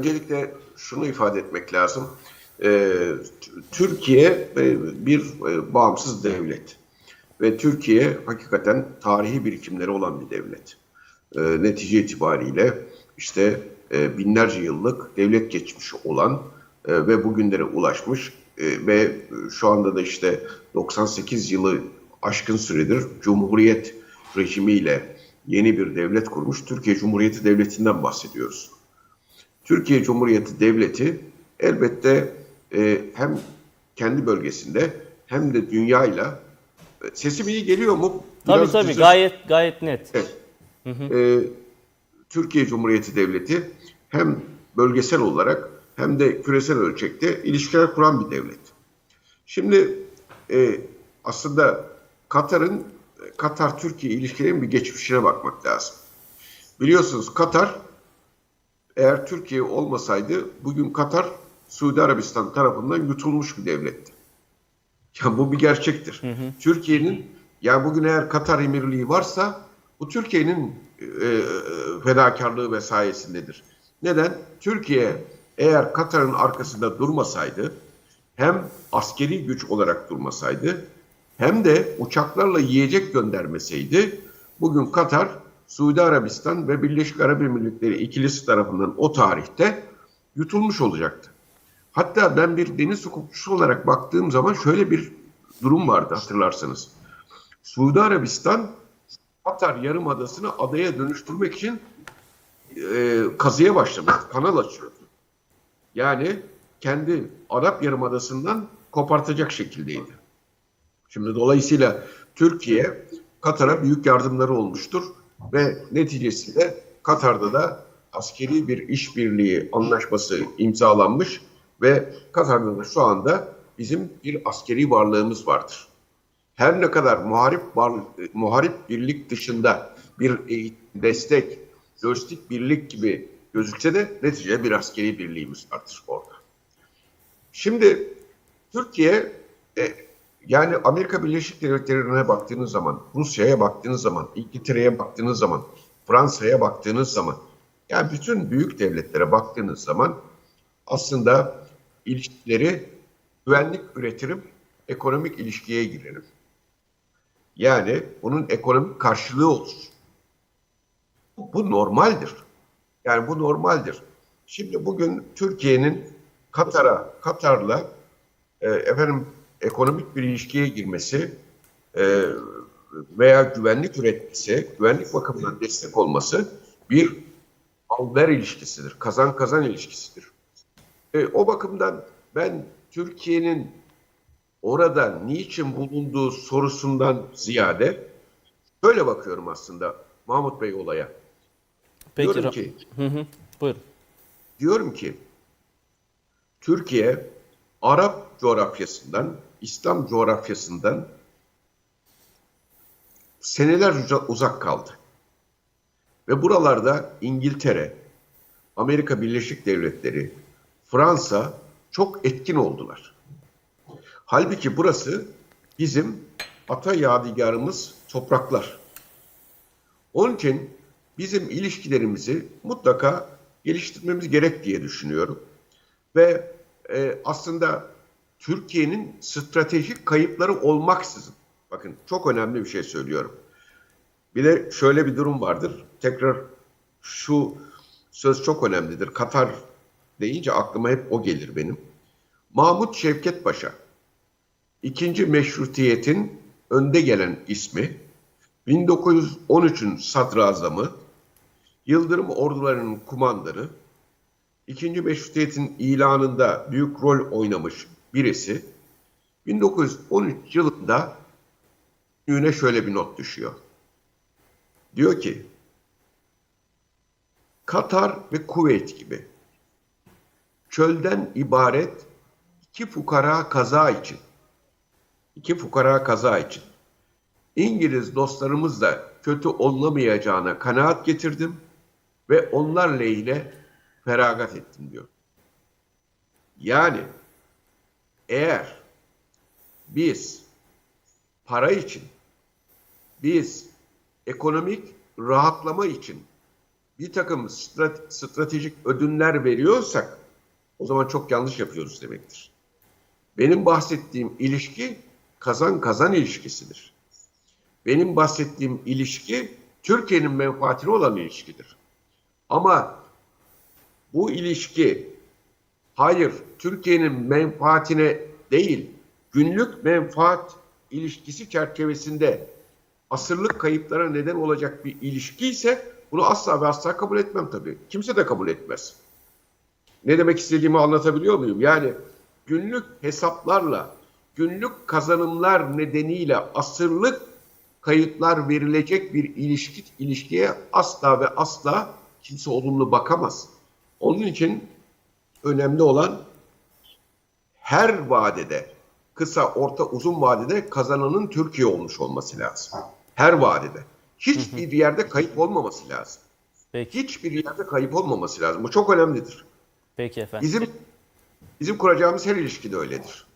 Öncelikle şunu ifade etmek lazım. Ee, Türkiye e, bir e, bağımsız devlet ve Türkiye hakikaten tarihi birikimleri olan bir devlet. Ee, netice itibariyle işte e, binlerce yıllık devlet geçmişi olan ve bugünlere ulaşmış ve şu anda da işte 98 yılı aşkın süredir Cumhuriyet rejimiyle yeni bir devlet kurmuş Türkiye Cumhuriyeti Devleti'nden bahsediyoruz. Türkiye Cumhuriyeti Devleti elbette e, hem kendi bölgesinde hem de dünyayla e, sesim iyi geliyor mu? Tabii Biraz tabii düzün... gayet gayet net. Evet. Hı hı. E, Türkiye Cumhuriyeti Devleti hem bölgesel olarak hem de küresel ölçekte ilişkiler kuran bir devlet. Şimdi e, aslında Katar'ın Katar-Türkiye ilişkilerinin bir geçmişine bakmak lazım. Biliyorsunuz Katar eğer Türkiye olmasaydı bugün Katar Suudi Arabistan tarafından yutulmuş bir devletti. Yani bu bir gerçektir. Türkiye'nin yani bugün eğer Katar emirliği varsa bu Türkiye'nin e, e, fedakarlığı ve sayesindedir. Neden? Türkiye eğer Katar'ın arkasında durmasaydı hem askeri güç olarak durmasaydı hem de uçaklarla yiyecek göndermeseydi bugün Katar Suudi Arabistan ve Birleşik Arap Emirlikleri ikilisi tarafından o tarihte yutulmuş olacaktı. Hatta ben bir deniz hukukçusu olarak baktığım zaman şöyle bir durum vardı hatırlarsanız. Suudi Arabistan Katar Yarımadası'nı adaya dönüştürmek için e, kazıya başlamış, kanal açıyordu. Yani kendi Arap Yarımadası'ndan kopartacak şekildeydi. Şimdi dolayısıyla Türkiye Katar'a büyük yardımları olmuştur ve neticesinde Katar'da da askeri bir işbirliği anlaşması imzalanmış ve Katar'da da şu anda bizim bir askeri varlığımız vardır. Her ne kadar muharip var, muharip birlik dışında bir destek, lojistik birlik gibi gözükse de neticede bir askeri birliğimiz vardır orada. Şimdi Türkiye e, yani Amerika Birleşik Devletleri'ne baktığınız zaman, Rusya'ya baktığınız zaman, İngiltere'ye baktığınız zaman, Fransa'ya baktığınız zaman, yani bütün büyük devletlere baktığınız zaman aslında ilişkileri güvenlik üretirim, ekonomik ilişkiye girelim. Yani bunun ekonomik karşılığı olur. Bu, bu normaldir. Yani bu normaldir. Şimdi bugün Türkiye'nin Katar'a, Katar'la e, efendim ekonomik bir ilişkiye girmesi e, veya güvenlik üretmesi, güvenlik bakımından destek olması bir al-ver ilişkisidir. Kazan-kazan ilişkisidir. E, o bakımdan ben Türkiye'nin orada niçin bulunduğu sorusundan ziyade böyle bakıyorum aslında Mahmut Bey olaya. Peki. Diyorum ki, hı hı, buyurun. Diyorum ki Türkiye Arap coğrafyasından İslam coğrafyasından seneler uzak kaldı. Ve buralarda İngiltere, Amerika Birleşik Devletleri, Fransa çok etkin oldular. Halbuki burası bizim ata yadigarımız topraklar. Onun için bizim ilişkilerimizi mutlaka geliştirmemiz gerek diye düşünüyorum. Ve e, aslında Türkiye'nin stratejik kayıpları olmaksızın, bakın çok önemli bir şey söylüyorum. Bir de şöyle bir durum vardır. Tekrar şu söz çok önemlidir. Katar deyince aklıma hep o gelir benim. Mahmut Şevket Paşa, ikinci meşrutiyetin önde gelen ismi, 1913'ün sadrazamı, Yıldırım ordularının kumandanı, ikinci meşrutiyetin ilanında büyük rol oynamış birisi 1913 yılında ününe şöyle bir not düşüyor. Diyor ki Katar ve Kuveyt gibi çölden ibaret iki fukara kaza için iki fukara kaza için İngiliz dostlarımızla kötü olamayacağına kanaat getirdim ve onlar lehine feragat ettim diyor. Yani eğer biz para için, biz ekonomik rahatlama için bir takım strat- stratejik ödünler veriyorsak o zaman çok yanlış yapıyoruz demektir. Benim bahsettiğim ilişki kazan kazan ilişkisidir. Benim bahsettiğim ilişki Türkiye'nin menfaatine olan ilişkidir. Ama bu ilişki hayır Türkiye'nin menfaatine değil günlük menfaat ilişkisi çerçevesinde asırlık kayıplara neden olacak bir ilişki ise bunu asla ve asla kabul etmem tabii. Kimse de kabul etmez. Ne demek istediğimi anlatabiliyor muyum? Yani günlük hesaplarla, günlük kazanımlar nedeniyle asırlık kayıtlar verilecek bir ilişki ilişkiye asla ve asla kimse olumlu bakamaz. Onun için önemli olan her vadede, kısa, orta, uzun vadede kazananın Türkiye olmuş olması lazım. Her vadede. Hiçbir yerde kayıp olmaması lazım. Peki. Hiçbir yerde kayıp olmaması lazım. Bu çok önemlidir. Peki efendim. Bizim bizim kuracağımız her ilişkide öyledir.